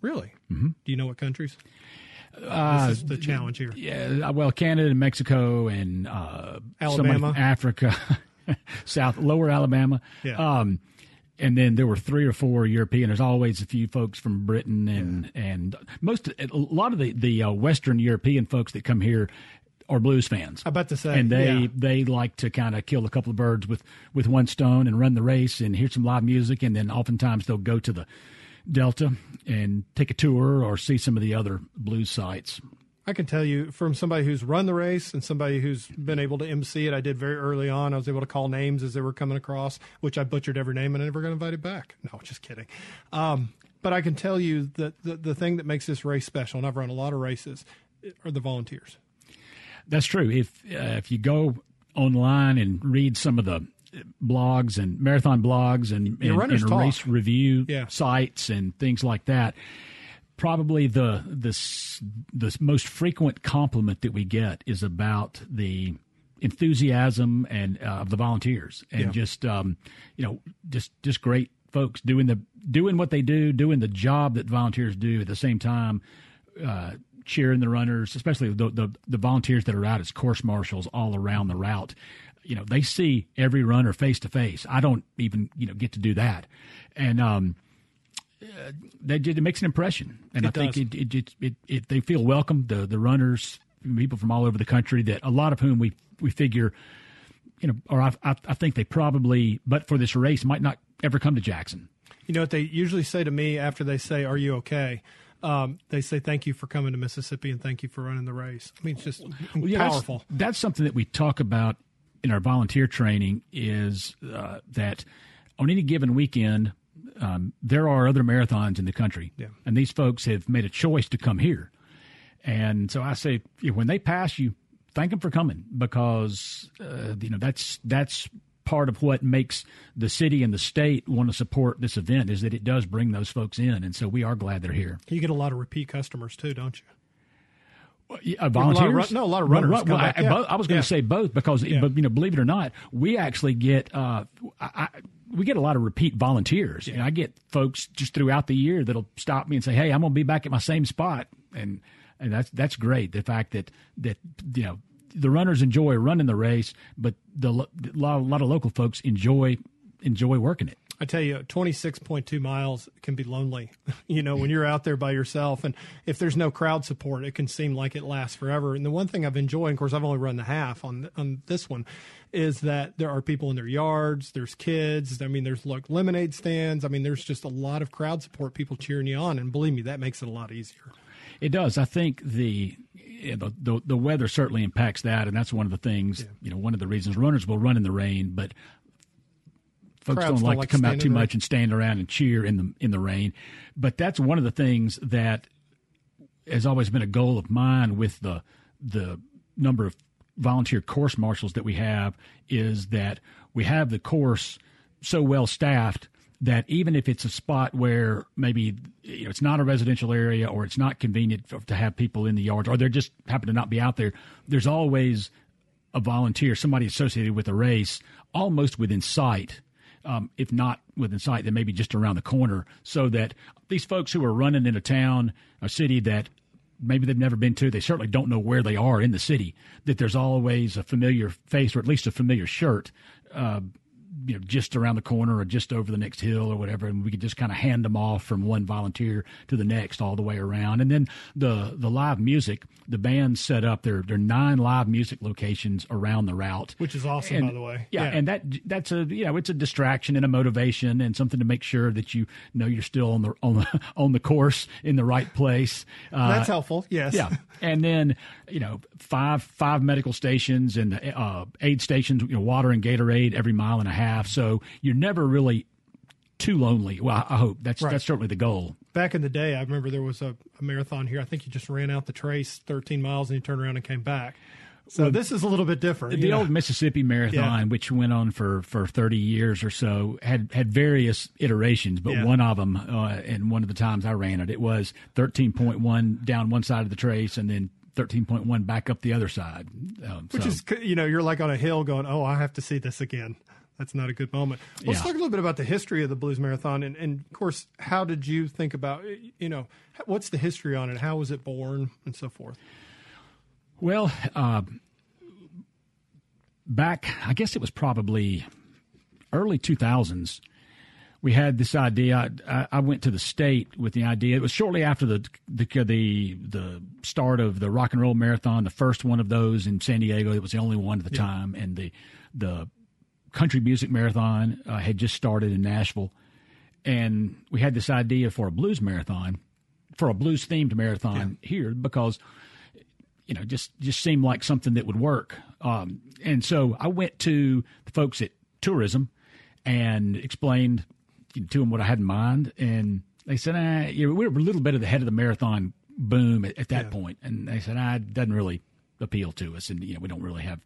Really? Mm-hmm. Do you know what countries? Uh, this is the challenge here. Yeah, well, Canada and Mexico and uh, Alabama, Africa. South Lower Alabama. Yeah. Um, and then there were three or four European. There's always a few folks from Britain and yeah. and most a lot of the the uh, Western European folks that come here are blues fans. I about to say, and they yeah. they like to kind of kill a couple of birds with with one stone and run the race and hear some live music, and then oftentimes they'll go to the Delta and take a tour or see some of the other blues sites. I can tell you from somebody who's run the race and somebody who's been able to MC it. I did very early on. I was able to call names as they were coming across, which I butchered every name and I never got invited back. No, just kidding. Um, but I can tell you that the, the thing that makes this race special, and I've run a lot of races, are the volunteers. That's true. If uh, if you go online and read some of the blogs and marathon blogs and, and, and race review yeah. sites and things like that, probably the the the most frequent compliment that we get is about the enthusiasm and uh, of the volunteers and yeah. just um, you know just just great folks doing the doing what they do doing the job that volunteers do at the same time uh, cheering the runners especially the, the the volunteers that are out as course marshals all around the route you know they see every runner face to face i don't even you know get to do that and um uh, that it makes an impression, and it I think does. it, it, it, it, they feel welcome. The the runners, people from all over the country, that a lot of whom we we figure, you know, or I, I, I think they probably, but for this race, might not ever come to Jackson. You know what they usually say to me after they say, "Are you okay?" Um, they say, "Thank you for coming to Mississippi and thank you for running the race." I mean, it's just well, yeah, powerful. That's, that's, something that we talk about in our volunteer training. Is uh, that on any given weekend um, there are other marathons in the country, yeah. and these folks have made a choice to come here. And so I say, when they pass you, thank them for coming because uh, you know that's that's part of what makes the city and the state want to support this event is that it does bring those folks in, and so we are glad they're here. You get a lot of repeat customers too, don't you? Uh, volunteers? Run, no, a lot of runners. Run, well, I, yeah. both, I was going to yeah. say both because, Yeah. but you know, believe it or not, we actually get uh, I, I, we get a lot of repeat volunteers. And I get folks just throughout the year that'll stop me and say, "Hey, I'm going to be back at my same spot," and and that's that's great. The fact that that you know the runners enjoy running the race, but the a lot, a lot of local folks enjoy enjoy working it. I tell you, 26.2 miles can be lonely, you know, when you're out there by yourself. And if there's no crowd support, it can seem like it lasts forever. And the one thing I've enjoyed, of course, I've only run the half on, on this one, is that there are people in their yards, there's kids. I mean, there's like lemonade stands. I mean, there's just a lot of crowd support, people cheering you on. And believe me, that makes it a lot easier. It does. I think the yeah, the, the the weather certainly impacts that, and that's one of the things. You know, one of the reasons runners will run in the rain, but folks Crowds don't don't like, like to come out too much and stand around and cheer in the in the rain. But that's one of the things that has always been a goal of mine with the the number of volunteer course marshals that we have is that we have the course so well staffed that even if it's a spot where maybe you know, it's not a residential area or it's not convenient for, to have people in the yards or they just happen to not be out there, there's always a volunteer, somebody associated with a race, almost within sight. Um, if not within sight, then maybe just around the corner, so that these folks who are running in a town, a city that maybe they've never been to, they certainly don't know where they are in the city, that there's always a familiar face or at least a familiar shirt. Uh, you know, just around the corner or just over the next hill or whatever, and we could just kind of hand them off from one volunteer to the next all the way around. And then the the live music, the band set up their their nine live music locations around the route, Which is awesome, And- by the way. Yeah, Yeah. and that that's a you know it's a distraction and a motivation and something to make sure that you know you're still on the on the on the course in the right place. Uh, That's helpful. Yes. yeah, and then you know five five medical stations and uh, aid stations, you know, water and Gatorade every mile and a half. So you're never really too lonely. Well, I hope that's Right. that's certainly the goal. Back in the day, I remember there was a, a marathon here. I think you just ran out the trace 13 miles and you turned around and came back. So Well, this is a little bit different. The you know. old Mississippi Marathon, Yeah. which went on for, for 30 years or so, had, had various iterations, but Yeah. one of them, uh, and one of the times I ran it, it was 13.1 down one side of the trace and then 13.1 back up the other side. Um, Which so- is, you know, you're like on a hill going, oh, I have to see this again. That's not a good moment. Let's talk a little bit about the history of the Blues Marathon. And, and of course, how did you think about, you know, what's the history on it? How was it born and so forth? Well, uh, back, I guess it was probably early 2000s. We had this idea. I, I went to the state with the idea. It was shortly after the, the the the start of the rock and roll marathon, the first one of those in San Diego. It was the only one at the Yeah. time, and the the country music marathon uh, had just started in Nashville, and we had this idea for a blues marathon, for a blues themed marathon here because you know, just just seemed like something that would work. Um, and so I went to the folks at tourism and explained to them what I had in mind, and they said, ah, you know, we were a little bit at the head of the marathon boom at, at that point. and they said, ah, it doesn't really appeal to us, and you know, we don't really have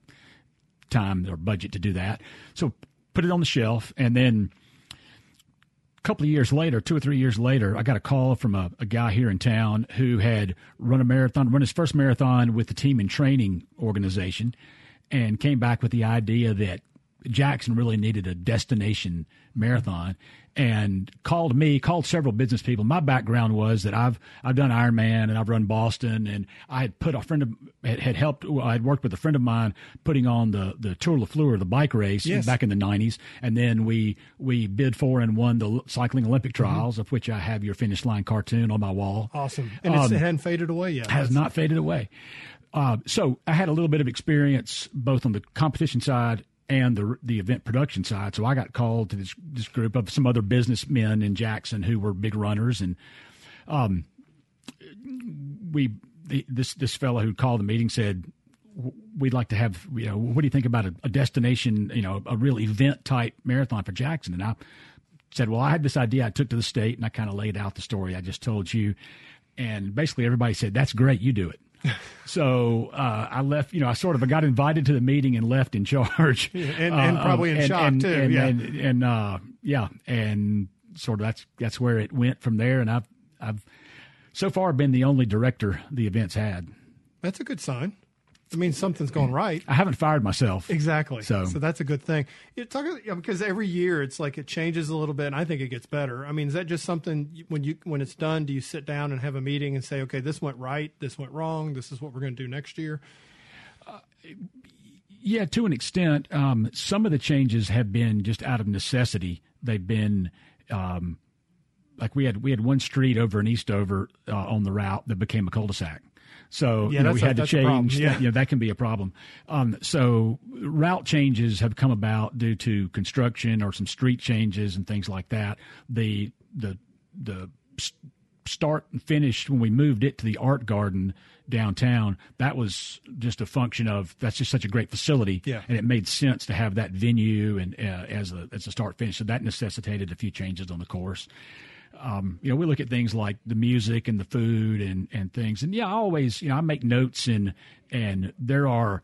time or budget to do that. So put it on the shelf, and then a couple of years later, two or three years later, I got a call from a, a guy here in town who had run a marathon, run his first marathon with the Team in Training organization, and came back with the idea that Jackson really needed a destination marathon and called me, called several business people. My background was that I've I've done Ironman and I've run Boston and I had put a friend of had, had helped I had worked with a friend of mine putting on the the Tour Le Fleur, the bike race Yes. back in the 90s and then we we bid for and won the cycling Olympic trials of which I have your finish line cartoon on my wall. Awesome. And it's, Um, it hadn't faded away yet. has That's- not faded away. Uh, so I had a little bit of experience both on the competition side and the the event production side. So I got called to this this group of some other businessmen in Jackson who were big runners, and um, we the, this this fellow who called the meeting said we'd like to have you know what do you think about a, a destination you know a real event type marathon for Jackson? And I said well I had this idea I took to the state and I kind of laid out the story I just told you. And basically everybody said that's great you do it so uh, I left you know I sort of I got invited to the meeting and left in charge Yeah, and- and Uh, probably in and, shock, and, too, and, yeah. and, and uh, yeah and sort of that's that's where it went from there and I've I've so far been the only director the event's had That's a good sign. It means something's going right. I haven't fired myself. Exactly. So- so that's a good thing. You talk because every year it's like it changes a little bit, and I think it gets better. I mean, is that just something when you when it's done? Do you sit down and have a meeting and say, okay, this went right, this went wrong, this is what we're going to do next year? Yeah, to an extent. Um, some of the changes have been just out of necessity. They've been um, like we had we had one street over in Eastover uh, on the route that became a cul-de-sac. So Yeah, you know, we a- had to that's a problem. change. Yeah. That, you know, that can be a problem. Um, so route changes have come about due to construction or some street changes and things like that. The the the start and finish when we moved it to the art garden downtown that was just a function of that's just such a great facility Yeah. and it made sense to have that venue and uh, as a as a start finish so that necessitated a few changes on the course um, you know, we look at things like the music and the food and, and things. And yeah, I always, you know, I make notes and, and there are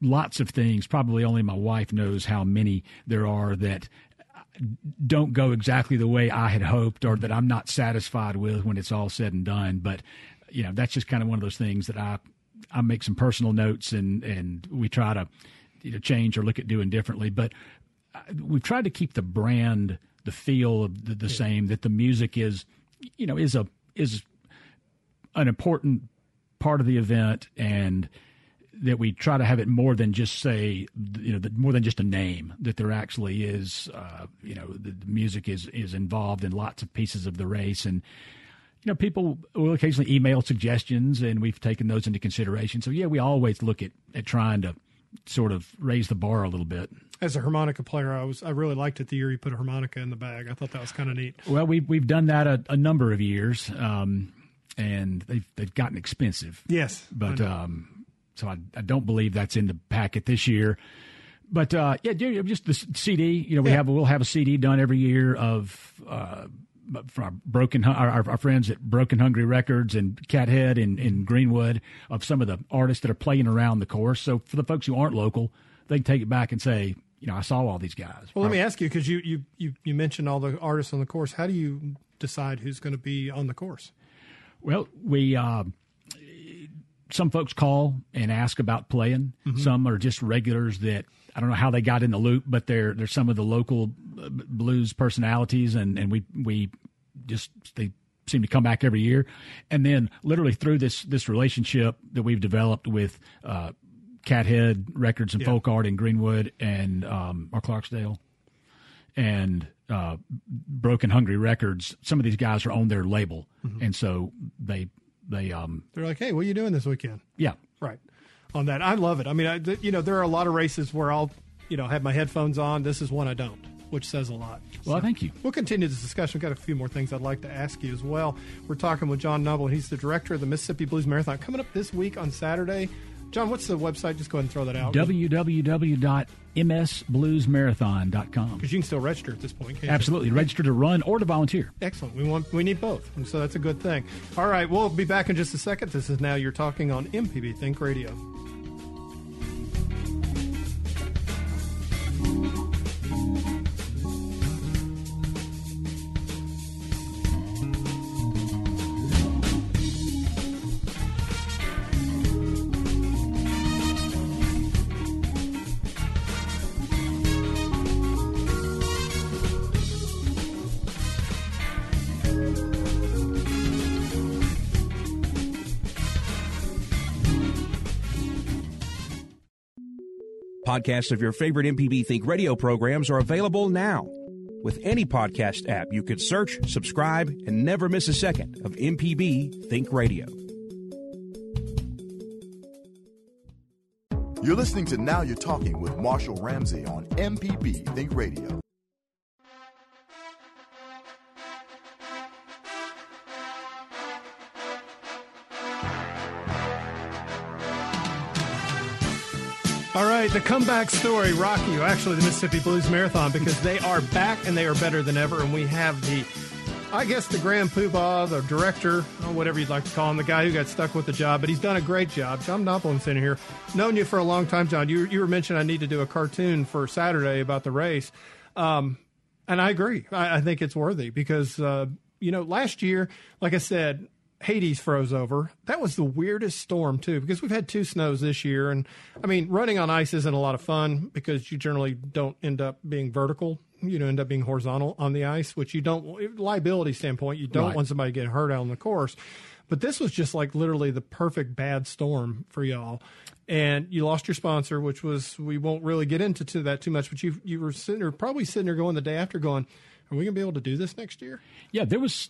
lots of things, probably only my wife knows how many there are that don't go exactly the way I had hoped or that I'm not satisfied with when it's all said and done. But, you know, that's just kind of one of those things that I, I make some personal notes and, and we try to, you know, change or look at doing differently. But uh, we've tried to keep the brand, the feel of the, the same. That the music is, you know, is a is an important part of the event, and that we try to have it more than just say, you know, the, more than just a name. That there actually is, uh, you know, the, the music is is involved in lots of pieces of the race, and you know, people will occasionally email suggestions, and we've taken those into consideration. So yeah, we always look at at trying to sort of raise the bar a little bit. As a harmonica player, I was I really liked it the year you put a harmonica in the bag. I thought that was kind of neat. Well, we've we've done that a, a number of years, um, and they've they've gotten expensive. Yes, but I um, so I, I don't believe that's in the packet this year. But uh, yeah, just the CD. You know, we have we'll have a CD done every year of uh, from our broken our, our, our friends at Broken Hungry Records and Cathead in, in Greenwood of some of the artists that are playing around the course. So for the folks who aren't local, they can take it back and say, you know, I saw all these guys. Well, let me ask you because you, you you you mentioned all the artists on the course. How do you decide who's going to be on the course? Well, we uh, some folks call and ask about playing. Mhm. Some are just regulars that I don't know how they got in the loop, but they're they're some of the local uh, blues personalities, and and we we just they seem to come back every year, and then literally through this this relationship that we've developed with. Uh, Cathead Records and Yeah. Folk Art in Greenwood and um, or Clarksdale, and uh, Broken Hungry Records. Some of these guys are on their label, Mhm. and so they they um They're like, hey, what are you doing this weekend? yeah Right. On that, I love it. I mean, I, th- you know, there are a lot of races where I'll, you know, have my headphones on. This is one I don't, which says a lot. Well, thank you. We'll continue this discussion. We've got a few more things I'd like to ask you as well. We're talking with John Noblin. He's the director of the Mississippi Blues Marathon coming up this week on Saturday. John, what's the website? Just go ahead and throw that out. www.msbluesmarathon.com. Because you can still register at this point. can't you? Absolutely, register to run or to volunteer. Excellent. We want we need both, and so that's a good thing. All right, we'll be back in just a second. This is now you're talking on MPB Think Radio. Podcasts of your favorite MPB Think radio programs are available now. With any podcast app, you can search, subscribe, and never miss a second of MPB Think Radio. You're listening to Now You're Talking with Marshall Ramsey on MPB Think Radio. Right, the comeback story, Rocky, actually the Mississippi Blues Marathon, because they are back and they are better than ever. And we have the, I guess, the grand poobah, the director, or whatever you'd like to call him, the guy who got stuck with the job, but he's done a great job. John Noblin's in here. Known you for a long time, John. You, you were mentioning I need to do a cartoon for Saturday about the race. Um, and I agree. I, I think it's worthy because, uh, you know, last year, like I said, Hades froze over. That was the weirdest storm too, because we've had two snows this year, and I mean, running on ice isn't a lot of fun because you generally don't end up being vertical. You know, end up being horizontal on the ice, which you don't liability standpoint. You don't Right. want somebody to get hurt out on the course. But this was just like literally the perfect bad storm for y'all. And you lost your sponsor, which was we won't really get into to that too much. But you you were sitting there probably sitting there going the day after going, are we gonna be able to do this next year? Yeah, there was.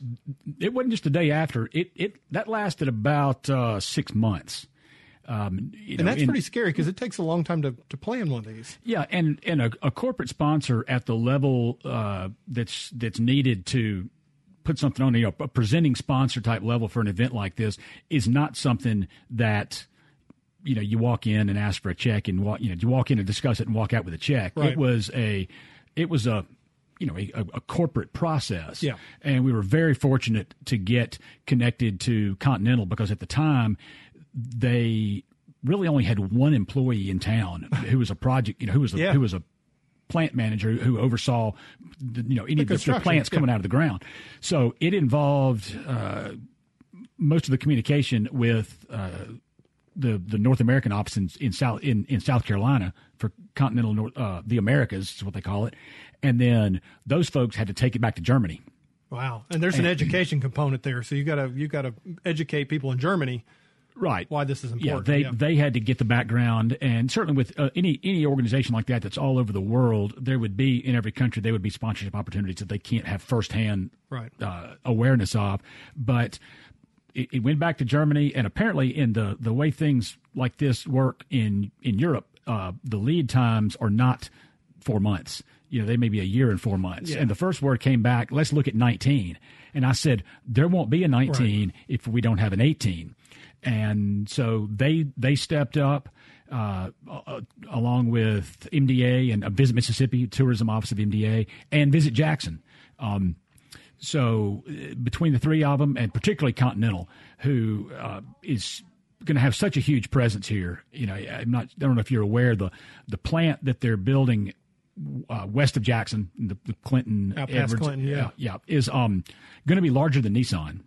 It wasn't just the day after. It it that lasted about uh, six months. Um, and know, that's in- pretty scary because it takes a long time to, to plan one of these. Yeah, and and a, a corporate sponsor at the level uh, that's that's needed to put something on, you know, a presenting sponsor type level for an event like this is not something that you know you walk in and ask for a check and walk, you know, you walk in and discuss it and walk out with a check. Right. It was a it was a you know a, a corporate process. Yeah. and we were very fortunate to get connected to Continental because at the time they really only had one employee in town who was a project, you know, who was a, Yeah. who was a plant manager who oversaw, the, you know, any The of the, the plants coming out of the ground. So it involved uh, most of the communication with uh, the the North American office in, in South in, in South Carolina for continental North, uh, the Americas is what they call it, and then those folks had to take it back to Germany. Wow. And there's an education component there. So you gotta you gotta educate people in Germany Right. why this is Yeah, important. they Yeah. they had to get the background, and certainly with uh, any any organization like that that's all over the world, there would be in every country there would be sponsorship opportunities that they can't have firsthand Right. uh, awareness of. But it, it went back to Germany, and apparently in the the way things like this work in in Europe, uh, the lead times are not four months. You know, they may be a year and four months. Yeah. And the first word came back, let's look at 19. And I said, there won't be a 19 if we don't have an 18 and so they they stepped up uh, uh, along with MDA and uh, Visit Mississippi Tourism Office of MDA and Visit Jackson. Um, so uh, between the three of them, and particularly Continental, who uh, is going to have such a huge presence here. You know, I'm not. I don't know if you're aware the the plant that they're building uh, west of Jackson, the, the Clinton, past Clinton, yeah. yeah, is um going to be larger than Nissan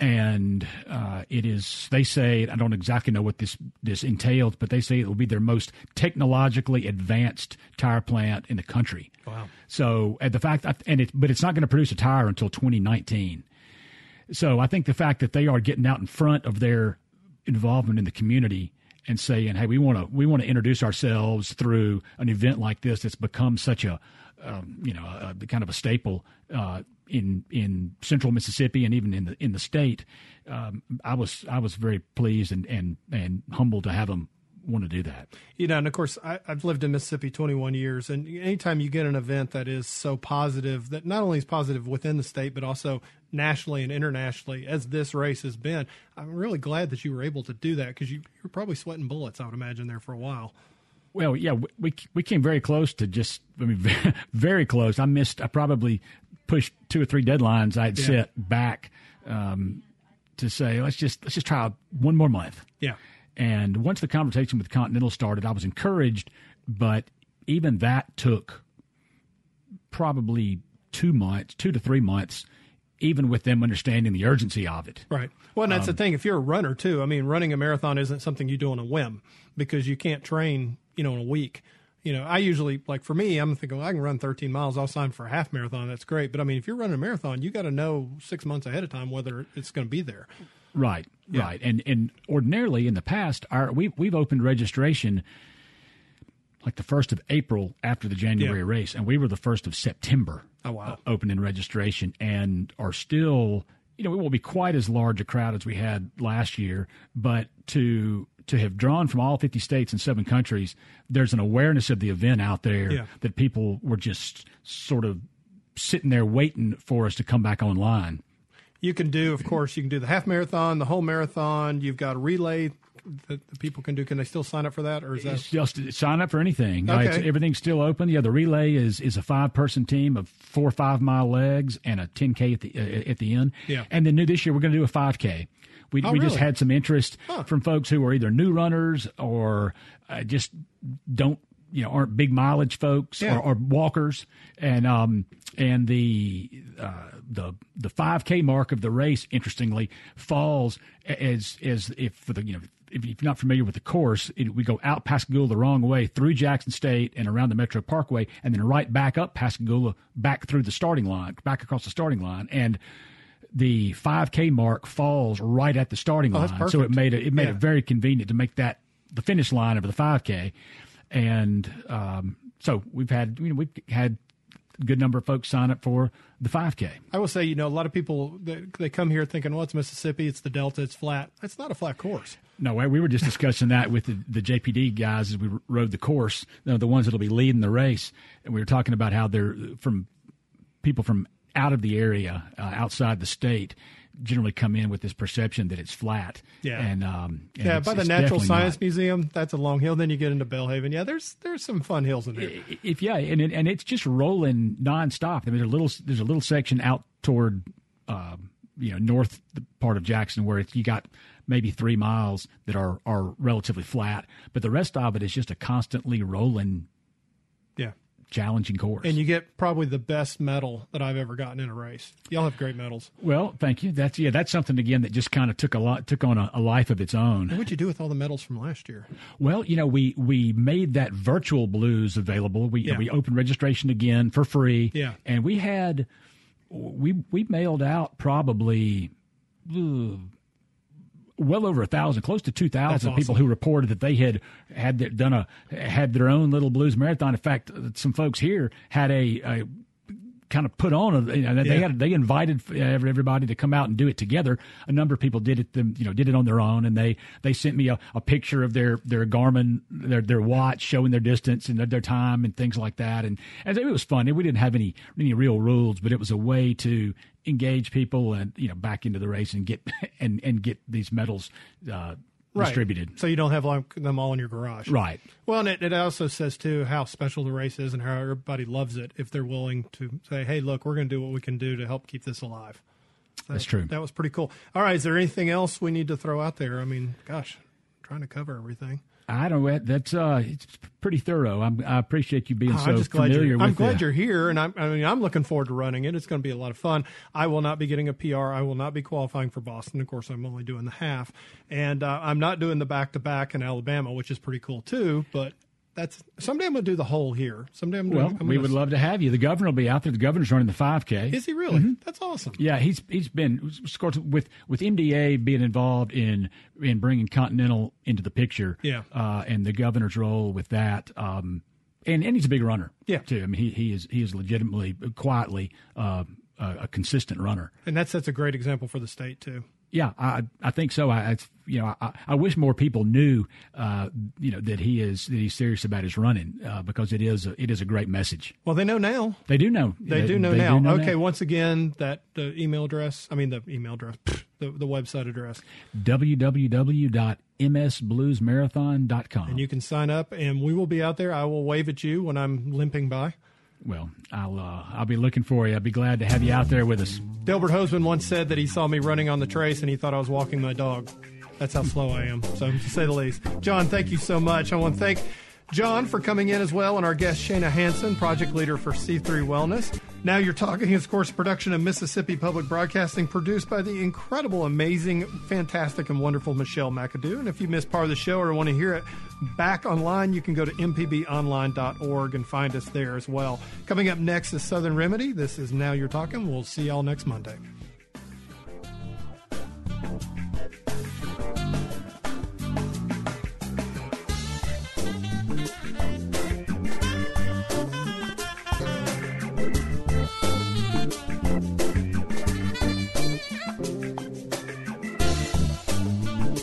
and uh, it is. They say I don't exactly know what this this entails, but they say it will be their most technologically advanced tire plant in the country. Wow. So, and the fact, and it, but it's not going to produce a tire until 2019. So, I think the fact that they are getting out in front of their involvement in the community and saying, "Hey, we want to we want to introduce ourselves through an event like this that's become such a um, you know a, a kind of a staple uh, in in central Mississippi and even in the in the state." Um, I was I was very pleased and and and humbled to have them want to do that. You know, and of course, I, I've lived in Mississippi 21 years, and anytime you get an event that is so positive, that not only is positive within the state, but also nationally and internationally, as this race has been, I'm really glad that you were able to do that because you, you were probably sweating bullets, I would imagine, there for a while. Well, yeah, we- we came very close to just. I mean, very close. I missed. I probably pushed two or three deadlines I'd Yeah. set back um, to say let's just let's just try one more month. Yeah. And once the conversation with Continental started, I was encouraged, but even that took probably two months, two to three months, even with them understanding the urgency of it. Right. Well, and that's Um, the thing. If you're a runner too, I mean, running a marathon isn't something you do on a whim because you can't train, you know, in a week. You know, I usually like for me, I'm thinking well, I can run 13 miles. I'll sign for a half marathon. That's great. But I mean, if you're running a marathon, you got to know six months ahead of time whether it's going to be there. Right, Yeah. right, and and ordinarily in the past, our we we've opened registration like the first of April after the January Yeah. race, and we were the first of September. Oh, wow. uh, opening registration, and are still, you know, we won't be quite as large a crowd as we had last year, but to to have drawn from all 50 states and seven countries, there's an awareness of the event out there Yeah. that people were just sort of sitting there waiting for us to come back online. You can do, of course, you can do the half marathon, the whole marathon. You've got a relay that the people can do. Can they still sign up for that, or is that It's just sign up for anything. Okay. everything's still open. Yeah, the relay is is a five person team of four or five mile legs and a 10k at the uh, at the end. Yeah. And then new this year we're going to do a 5k. We Oh, we just had some interest from folks who are either new runners or uh, just don't you know aren't big mileage folks Yeah. or, or walkers, and um and the uh, the the 5K mark of the race, interestingly, falls as as if for the you know. If you're not familiar with the course, it, we go out Pascagoula the wrong way through Jackson State and around the Metro Parkway, and then right back up Pascagoula, back through the starting line, back across the starting line, and the 5K mark falls right at the starting Oh, line. So it made it it made Yeah. it very convenient to make that the finish line of the 5K, and um, so we've had you know we've had a good number of folks sign up for the 5K. I will say, you know, a lot of people they, they come here thinking, "Well, it's Mississippi, it's the Delta, it's flat." It's not a flat course. No, we were just discussing that with the, the JPD guys as we rode the course, you know, the ones that'll be leading the race, and we were talking about how they're from people from out of the area, uh, outside the state, generally come in with this perception that it's flat. Yeah. and um, and yeah, by the Natural Science not. Museum, that's a long hill. Then you get into Belhaven. Yeah, there's there's some fun hills in there. if yeah, and it, and it's just rolling nonstop. I mean, there's a little there's a little section out toward um, you know north part of Jackson where it's you got maybe three miles that are are relatively flat, but the rest of it is just a constantly rolling. Challenging course. And you get probably the best medal that I've ever gotten in a race. Y'all have great medals. well, thank you. That's yeah, that's something again that just kind of took a lot took on a, a life of its own. What'd you do with all the medals from last year? Well, you know, we we made that virtual blues available. We Yeah. we opened registration again for free. Yeah. and we had we we mailed out probably. uh, well over a thousand, close to two thousand That's people who reported that they had had their, done a had their own little blues marathon. In fact, some folks here had a, a kind of put on you know, they Yeah. had they invited every- everybody to come out and do it together. A number of people did it them you know did it on their own, and they they sent me a, a picture of their their Garmin their their watch showing their distance and their, their time and things like that. And, and it was fun. We didn't have any any real rules, but it was a way to engage people and you know back into the race and get and and get these medals uh, Right. distributed. So you don't have them all in your garage. Right. Well, and it, it also says too how special the race is and how everybody loves it if they're willing to say, "Hey, look, we're going to do what we can do to help keep this alive." So That's true. That was pretty cool. All right, is there anything else we need to throw out there? I mean, gosh, trying to cover everything. I don't know. That's uh, it's pretty thorough. I'm, I appreciate you being Oh, so I'm just glad familiar you're. I'm glad the- you're here, and I'm, I mean, I'm looking forward to running it. It's going to be a lot of fun. I will not be getting a PR. I will not be qualifying for Boston. Of course, I'm only doing the half, and uh, I'm not doing the back to back in Alabama, which is pretty cool too. But that's someday I'm going to do the whole here. Someday I'm. Well, doing, I'm we would love to have you. The governor will be out there. The governor's running the 5K. Is he really? Mm-hmm. That's awesome. Yeah, he's he's been of course with with MDA being involved in in bringing Continental into the picture. Yeah. uh, and the governor's role with that. Um, and and he's a big runner. Yeah. too. I mean, he he is he is legitimately quietly uh, a, a consistent runner. And that sets a great example for the state too. Yeah, I I think so. I, I you know I, I wish more people knew uh, you know that he is that he's serious about his running uh, because it is a, it is a great message. Well, they know now. They do know. They, do know now. okay, once again, that the email address. I mean, the email address, the the website address. www.msbluesmarathon.com. And you can sign up, and we will be out there. I will wave at you when I'm limping by. Well, I'll uh, I'll be looking for you. I'll be glad to have you out there with us. Delbert Hosemann once said that he saw me running on the trace and he thought I was walking my dog. That's how slow I am, so to say the least. John, thank you so much. I want to thank John for coming in as well, and our guest Shana Hansen, project leader for C3 Wellness. Now You're Talking is, of course, production of Mississippi Public Broadcasting, produced by the incredible, amazing, fantastic, and wonderful Michelle McAdoo. And if you missed part of the show or want to hear it back online, you can go to mpbonline.org and find us there as well. Coming up next is Southern Remedy. This is Now You're Talking. We'll see y'all next Monday.